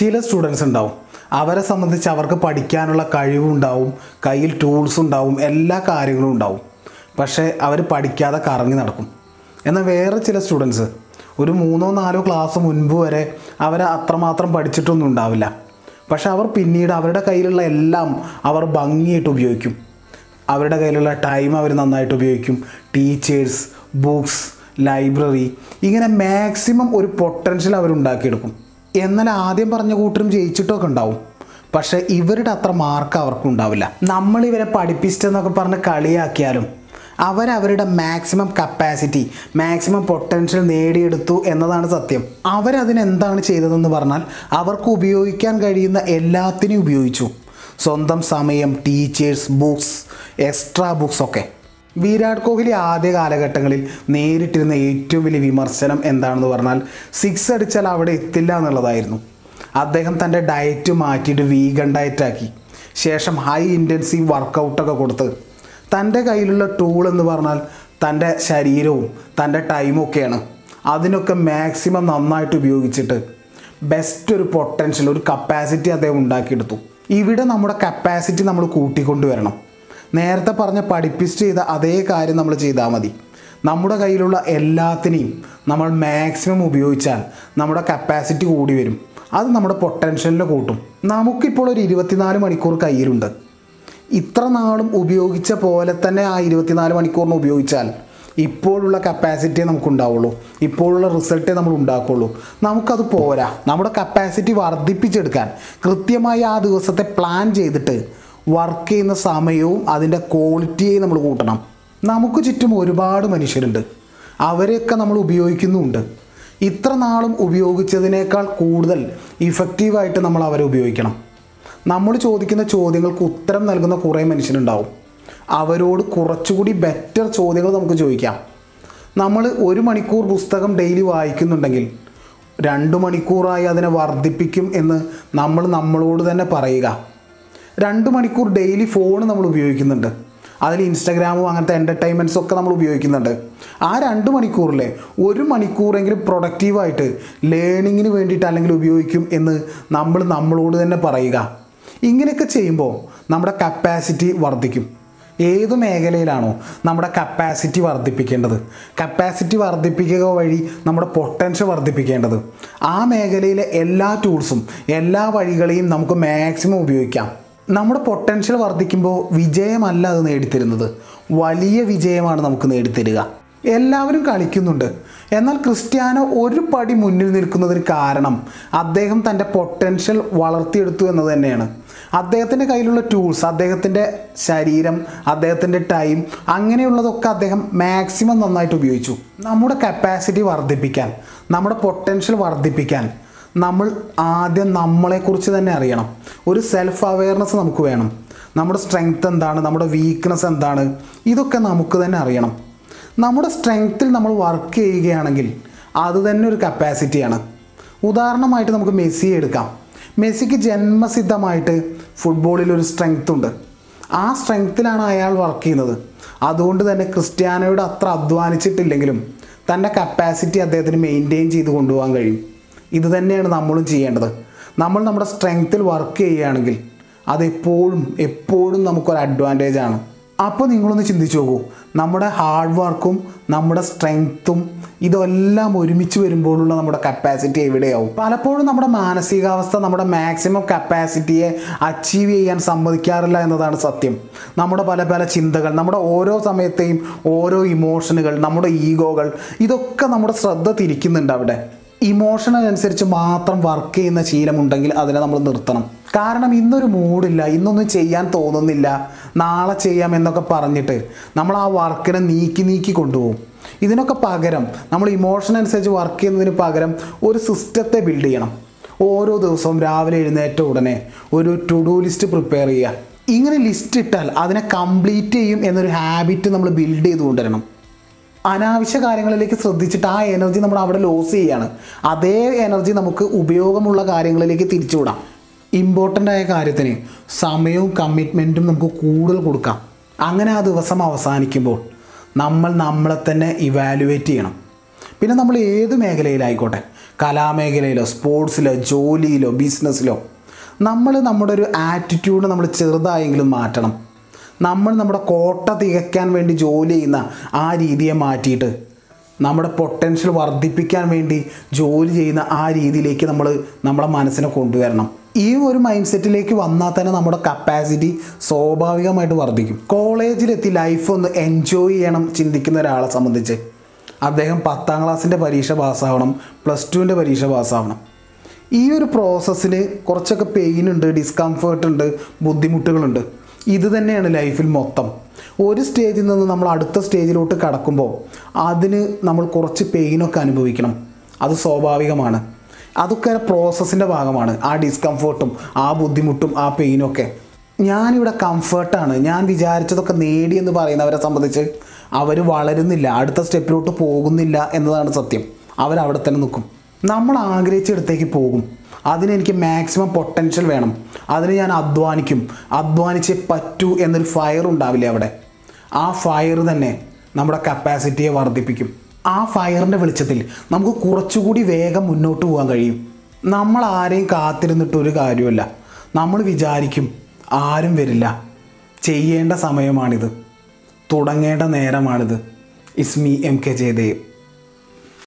ചില സ്റ്റുഡൻസ് ഉണ്ടാവും. അവരെ സംബന്ധിച്ച് അവർക്ക് പഠിക്കാനുള്ള കഴിവുണ്ടാവും കയ്യിൽ ടൂൾസ് ഉണ്ടാവും എല്ലാ കാര്യങ്ങളും ഉണ്ടാവും. പക്ഷേ അവർ പഠിക്കാതെ കറങ്ങി നടക്കും. എന്നാൽ വേറെ ചില സ്റ്റുഡൻസ് ഒരു മൂന്നോ നാലോ ക്ലാസ് മുൻപ് വരെ അവരെ അത്രമാത്രം പഠിച്ചിട്ടൊന്നും ഉണ്ടാവില്ല. പക്ഷേ അവർ പിന്നീട് അവരുടെ കയ്യിലുള്ള എല്ലാം അവർ ഭംഗിയായിട്ട് ഉപയോഗിക്കും. അവരുടെ കയ്യിലുള്ള ടൈം അവർ നന്നായിട്ട് ഉപയോഗിക്കും. ടീച്ചേഴ്സ് ബുക്സ് ലൈബ്രറി ഇങ്ങനെ മാക്സിമം ഒരു പൊട്ടൻഷ്യൽ അവർ ഉണ്ടാക്കിയെടുക്കും. എന്നാൽ ആദ്യം പറഞ്ഞ കൂട്ടരും ജയിച്ചിട്ടൊക്കെ ഉണ്ടാവും. പക്ഷേ ഇവരുടെ അത്ര മാർക്ക് അവർക്കും ഉണ്ടാവില്ല. നമ്മൾ ഇവരെ പഠിപ്പിച്ചിട്ടെന്നൊക്കെ പറഞ്ഞ് കളിയാക്കിയാലും അവരവരുടെ മാക്സിമം കപ്പാസിറ്റി മാക്സിമം പൊട്ടൻഷ്യൽ നേടിയെടുത്തു എന്നതാണ് സത്യം. അവരതിനെന്താണ് ചെയ്തതെന്ന് പറഞ്ഞാൽ അവർക്ക് ഉപയോഗിക്കാൻ കഴിയുന്ന എല്ലാത്തിനും ഉപയോഗിച്ചു. സ്വന്തം സമയം ടീച്ചേഴ്സ് ബുക്സ് എക്സ്ട്രാ ബുക്സ് ഒക്കെ. വിരാട് കോഹ്ലി ആദ്യ കാലഘട്ടങ്ങളിൽ നേരിട്ടിരുന്ന ഏറ്റവും വലിയ വിമർശനം എന്താണെന്ന് പറഞ്ഞാൽ സിക്സ് അടിച്ചാൽ അവിടെ എത്തില്ല എന്നുള്ളതായിരുന്നു. അദ്ദേഹം തന്റെ ഡയറ്റ് മാറ്റിയിട്ട് വീഗൺ ഡയറ്റാക്കി ശേഷം ഹൈ ഇന്റൻസീവ് വർക്കൗട്ടൊക്കെ കൊടുത്ത്. തന്റെ കയ്യിലുള്ള ടൂൾ എന്ന് പറഞ്ഞാൽ തന്റെ ശരീരവും തന്റെ ടൈമും ഒക്കെയാണ്. അതിനൊക്കെ മാക്സിമം നന്നായിട്ട് ഉപയോഗിച്ചിട്ട് ബെസ്റ്റ് ഒരു പൊട്ടൻഷ്യൽ ഒരു കപ്പാസിറ്റി അദ്ദേഹം ഉണ്ടാക്കിയെടുത്തു. ഇവിടെ നമ്മുടെ കപ്പാസിറ്റി നമ്മൾ കൂട്ടിക്കൊണ്ടുവരണം. നേരത്തെ പറഞ്ഞ പഠിപ്പിച്ച് ചെയ്ത അതേ കാര്യം നമ്മൾ ചെയ്താൽ മതി. നമ്മുടെ കയ്യിലുള്ള എല്ലാത്തിനെയും നമ്മൾ മാക്സിമം ഉപയോഗിച്ചാൽ നമ്മുടെ കപ്പാസിറ്റി കൂടി വരും. അത് നമ്മുടെ പൊട്ടൻഷ്യലിനെ കൂട്ടും. നമുക്കിപ്പോൾ ഒരു ഇരുപത്തിനാല് മണിക്കൂർ കയ്യിലുണ്ട്. ഇത്ര നാളും ഉപയോഗിച്ച പോലെ തന്നെ ആ ഇരുപത്തിനാല് മണിക്കൂറിന് ഉപയോഗിച്ചാൽ ഇപ്പോഴുള്ള കപ്പാസിറ്റിയെ നമുക്കുണ്ടാവുള്ളൂ. ഇപ്പോഴുള്ള റിസൾട്ടേ നമ്മൾ ഉണ്ടാക്കുള്ളൂ. നമുക്കത് പോരാ. നമ്മുടെ കപ്പാസിറ്റി വർദ്ധിപ്പിച്ചെടുക്കാൻ കൃത്യമായി ആ ദിവസത്തെ പ്ലാൻ ചെയ്തിട്ട് വർക്ക് ചെയ്യുന്ന സമയവും അതിന്റെ ക്വാളിറ്റിയെയും നമ്മൾ കൂട്ടണം. നമുക്ക് ചുറ്റും ഒരുപാട് മനുഷ്യരുണ്ട്. അവരെയൊക്കെ നമ്മൾ ഉപയോഗിക്കുന്നുമുണ്ട്. ഇത്ര നാളും ഉപയോഗിച്ചതിനേക്കാൾ കൂടുതൽ ഇഫക്റ്റീവായിട്ട് നമ്മൾ അവരെ ഉപയോഗിക്കണം. നമ്മൾ ചോദിക്കുന്ന ചോദ്യങ്ങൾക്ക് ഉത്തരം നൽകുന്ന കുറേ മനുഷ്യരുണ്ടാവും. അവരോട് കുറച്ചുകൂടി ബെറ്റർ ചോദ്യങ്ങൾ നമുക്ക് ചോദിക്കാം. നമ്മൾ ഒരു മണിക്കൂർ പുസ്തകം ഡെയിലി വായിക്കുന്നുണ്ടെങ്കിൽ രണ്ട് മണിക്കൂറായി അതിനെ വർദ്ധിപ്പിക്കും എന്ന് നമ്മൾ നമ്മളോട് തന്നെ പറയുക. രണ്ട് മണിക്കൂർ ഡെയിലി ഫോൺ നമ്മൾ ഉപയോഗിക്കുന്നുണ്ട്. അതിൽ ഇൻസ്റ്റാഗ്രാമും അങ്ങനത്തെ എന്റർടൈൻമെന്റ്സ് ഒക്കെ നമ്മൾ ഉപയോഗിക്കുന്നുണ്ട്. ആ രണ്ട് മണിക്കൂറിലെ ഒരു മണിക്കൂറെങ്കിലും പ്രൊഡക്റ്റീവായിട്ട് ലേണിങ്ങിന് വേണ്ടിയിട്ട് അല്ലെങ്കിൽ ഉപയോഗിക്കും എന്ന് നമ്മൾ നമ്മളോട് തന്നെ പറയുക. ഇങ്ങനെയൊക്കെ ചെയ്യുമ്പോൾ നമ്മുടെ കപ്പാസിറ്റി വർദ്ധിക്കും. ഏത് മേഖലയിലാണോ നമ്മുടെ കപ്പാസിറ്റി വർദ്ധിപ്പിക്കേണ്ടത്. കപ്പാസിറ്റി വർദ്ധിപ്പിക്കുക വഴി നമ്മുടെ പൊട്ടൻഷ്യൽ വർദ്ധിപ്പിക്കേണ്ടത്. ആ മേഖലയിലെ എല്ലാ ടൂൾസും എല്ലാ വഴികളെയും നമുക്ക് മാക്സിമം ഉപയോഗിക്കാം. നമ്മുടെ പൊട്ടൻഷ്യൽ വർദ്ധിക്കുമ്പോൾ വിജയമല്ല അത് നേടിത്തരുന്നത്. വലിയ വിജയമാണ് നമുക്ക് നേടിത്തരിക. എല്ലാവരും കളിക്കുന്നുണ്ട്. എന്നാൽ ക്രിസ്ത്യാനോ ഒരു പടി മുന്നിൽ നിൽക്കുന്നതിന് കാരണം അദ്ദേഹം തന്റെ പൊട്ടൻഷ്യൽ വളർത്തിയെടുത്തു എന്നത് തന്നെയാണ്. അദ്ദേഹത്തിന്റെ കയ്യിലുള്ള ടൂൾസ് അദ്ദേഹത്തിന്റെ ശരീരം അദ്ദേഹത്തിന്റെ ടൈം അങ്ങനെയുള്ളതൊക്കെ അദ്ദേഹം മാക്സിമം നന്നായിട്ട് ഉപയോഗിച്ചു. നമ്മുടെ കപ്പാസിറ്റി വർദ്ധിപ്പിക്കാൻ നമ്മുടെ പൊട്ടൻഷ്യൽ വർദ്ധിപ്പിക്കാൻ. നമ്മൾ ആദ്യം നമ്മളെക്കുറിച്ച് തന്നെ അറിയണം. ഒരു സെൽഫ് അവെയർനെസ് നമുക്ക് വേണം. നമ്മുടെ സ്ട്രെങ്ത് എന്താണ്? നമ്മുടെ വീക്ക്നെസ് എന്താണ്? ഇതൊക്കെ നമുക്ക് തന്നെ അറിയണം. നമ്മുടെ സ്ട്രെങ്ത്തിൽ നമ്മൾ വർക്ക് ചെയ്യുകയാണെങ്കിൽ അത് തന്നെ ഒരു കപ്പാസിറ്റിയാണ് ഉദാഹരണമായിട്ട് നമുക്ക് മെസ്സിയെ എടുക്കാം. മെസ്സിക്ക് ജന്മസിദ്ധമായിട്ട് ഫുട്ബോളിൽ ഒരു സ്ട്രെങ്ത് ഉണ്ട്. ആ സ്ട്രെങ്ത്തിലാണ് അയാൾ വർക്ക് ചെയ്യുന്നത്. അതുകൊണ്ട് തന്നെ ക്രിസ്ത്യാനോയുടെ അത്ര അധ്വാനിച്ചിട്ടില്ലെങ്കിലും തന്റെ കപ്പാസിറ്റി അദ്ദേഹത്തിന് മെയിന്റെയിൻ ചെയ്ത് കൊണ്ടുപോകാൻ കഴിയും. ഇത് തന്നെയാണ് നമ്മളും ചെയ്യേണ്ടത്. നമ്മൾ നമ്മുടെ സ്ട്രെങ്ത്തിൽ വർക്ക് ചെയ്യുകയാണെങ്കിൽ അതെപ്പോഴും എപ്പോഴും നമുക്കൊരു അഡ്വാന്റേജ് ആണ്. അപ്പോൾ നിങ്ങളൊന്ന് ചിന്തിച്ചു നോക്കൂ. നമ്മുടെ ഹാർഡ് വർക്കും നമ്മുടെ സ്ട്രെങ്ത്തും ഇതെല്ലാം ഒരുമിച്ച് വരുമ്പോഴുള്ള നമ്മുടെ കപ്പാസിറ്റി എവിടെയാവും? പലപ്പോഴും നമ്മുടെ മാനസികാവസ്ഥ നമ്മുടെ മാക്സിമം കപ്പാസിറ്റിയെ അച്ചീവ് ചെയ്യാൻ സമ്മതിക്കാറില്ല എന്നതാണ് സത്യം. നമ്മുടെ പല പല ചിന്തകൾ നമ്മുടെ ഓരോ സമയത്തെയും ഓരോ ഇമോഷനുകൾ നമ്മുടെ ഈഗോകൾ ഇതൊക്കെ നമ്മുടെ ശ്രദ്ധ തിരിക്കുന്നുണ്ട് അവിടെ. ഇമോഷണൽ അനുസരിച്ച് മാത്രം വർക്ക് ചെയ്യുന്ന ശീലമുണ്ടെങ്കിൽ അതിനെ നമ്മൾ നിർത്തണം. കാരണം ഇന്നൊരു മൂഡില്ല ഇന്നൊന്നും ചെയ്യാൻ തോന്നുന്നില്ല. നാളെ ചെയ്യാം എന്നൊക്കെ പറഞ്ഞിട്ട് നമ്മൾ ആ വർക്കിനെ നീക്കി നീക്കി കൊണ്ടുപോകും. ഇതിനൊക്കെ പകരം നമ്മൾ ഇമോഷൻ അനുസരിച്ച് വർക്ക് ചെയ്യുന്നതിന് പകരം ഒരു സിസ്റ്റത്തെ ബിൽഡ് ചെയ്യണം. ഓരോ ദിവസവും രാവിലെ എഴുന്നേറ്റ ഉടനെ ഒരു ടു ഡു ലിസ്റ്റ് പ്രിപ്പയർ ചെയ്യുക. ഇങ്ങനെ ലിസ്റ്റ് ഇട്ടാൽ അതിനെ കംപ്ലീറ്റ് ചെയ്യും എന്നൊരു ഹാബിറ്റ് നമ്മൾ ബിൽഡ് ചെയ്ത് അനാവശ്യ കാര്യങ്ങളിലേക്ക് ശ്രദ്ധിച്ചിട്ട് ആ എനർജി നമ്മൾ അവിടെ ലോസ് ചെയ്യാണ്. അതേ എനർജി നമുക്ക് ഉപയോഗമുള്ള കാര്യങ്ങളിലേക്ക് തിരിച്ചുവിടാം. ഇമ്പോർട്ടന്റ് ആയ കാര്യത്തിന് സമയവും കമ്മിറ്റ്മെന്റും നമുക്ക് കൂടുതൽ കൊടുക്കാം. അങ്ങനെ ആ ദിവസം അവസാനിക്കുമ്പോൾ നമ്മൾ നമ്മളെ തന്നെ ഇവാലുവേറ്റ് ചെയ്യണം. പിന്നെ നമ്മൾ ഏത് മേഖലയിലായിക്കോട്ടെ? കലാമേഖലയിലോ സ്പോർട്സിലോ ജോലിയിലോ ബിസിനസ്സിലോ നമ്മൾ നമ്മുടെ ഒരു ആറ്റിറ്റ്യൂഡ് നമ്മൾ ചെറുതായെങ്കിലും മാറ്റണം. നമ്മൾ നമ്മുടെ കോട്ട തികയ്ക്കാൻ വേണ്ടി ജോലി ചെയ്യുന്ന ആ രീതിയെ മാറ്റിയിട്ട് നമ്മുടെ പൊട്ടൻഷ്യൽ വർദ്ധിപ്പിക്കാൻ വേണ്ടി ജോലി ചെയ്യുന്ന ആ രീതിയിലേക്ക് നമ്മൾ നമ്മുടെ മനസ്സിനെ കൊണ്ടുവരണം. ഈ ഒരു മൈൻഡ് സെറ്റിലേക്ക് വന്നാൽ തന്നെ നമ്മുടെ കപ്പാസിറ്റി സ്വാഭാവികമായിട്ട് വർദ്ധിക്കും. കോളേജിലെത്തി ലൈഫ് ഒന്ന് എൻജോയ് ചെയ്യണം ചിന്തിക്കുന്ന ഒരാളെ സംബന്ധിച്ച്. അദ്ദേഹം പത്താം ക്ലാസ്സിന്റെ പരീക്ഷ പാസ്സാവണം പ്ലസ് ടുവിന്റെ പരീക്ഷ പാസ്സാവണം. ഈ ഒരു പ്രോസസ്സിൽ കുറച്ചൊക്കെ പെയിൻ ഉണ്ട് ഡിസ്കംഫേർട്ട് ഉണ്ട് ബുദ്ധിമുട്ടുകളുണ്ട്. ഇത് തന്നെയാണ് ലൈഫിൽ മൊത്തം. ഒരു സ്റ്റേജിൽ നിന്ന് നമ്മൾ അടുത്ത സ്റ്റേജിലോട്ട് കടക്കുമ്പോൾ അതിന് നമ്മൾ കുറച്ച് പെയിനൊക്കെ അനുഭവിക്കണം. അത് സ്വാഭാവികമാണ്. അതൊക്കെ പ്രോസസ്സിന്റെ ഭാഗമാണ്. ആ ഡിസ്കംഫേർട്ടും ആ ബുദ്ധിമുട്ടും ആ പെയിനൊക്കെ ഞാനിവിടെ കംഫർട്ടാണ് ഞാൻ വിചാരിച്ചതൊക്കെ നേടി എന്ന് പറയുന്നവരെ സംബന്ധിച്ച് അവർ വളരുന്നില്ല. അടുത്ത സ്റ്റെപ്പിലോട്ട് പോകുന്നില്ല എന്നതാണ് സത്യം. അവരവിടെ തന്നെ നിൽക്കും. നമ്മൾ ആഗ്രഹിച്ചിടത്തേക്ക് പോകും. അതിന് എനിക്ക് മാക്സിമം പൊട്ടൻഷ്യൽ വേണം. അതിന് ഞാൻ അധ്വാനിക്കും. അധ്വാനിച്ചേ പറ്റൂ എന്നൊരു ഫയർ ഉണ്ടാവില്ലേ അവിടെ? ആ ഫയർ തന്നെ നമ്മുടെ കപ്പാസിറ്റിയെ വർദ്ധിപ്പിക്കും. ആ ഫയറിന്റെ വെളിച്ചത്തിൽ നമുക്ക് കുറച്ചുകൂടി വേഗം മുന്നോട്ട് പോകാൻ കഴിയും. നമ്മൾ ആരെയും കാത്തിരുന്നിട്ടൊരു കാര്യമല്ല നമ്മൾ വിചാരിക്കും ആരും വരില്ല. ചെയ്യേണ്ട സമയമാണിത്. തുടങ്ങേണ്ട നേരമാണിത്. Ismi M K Jayadev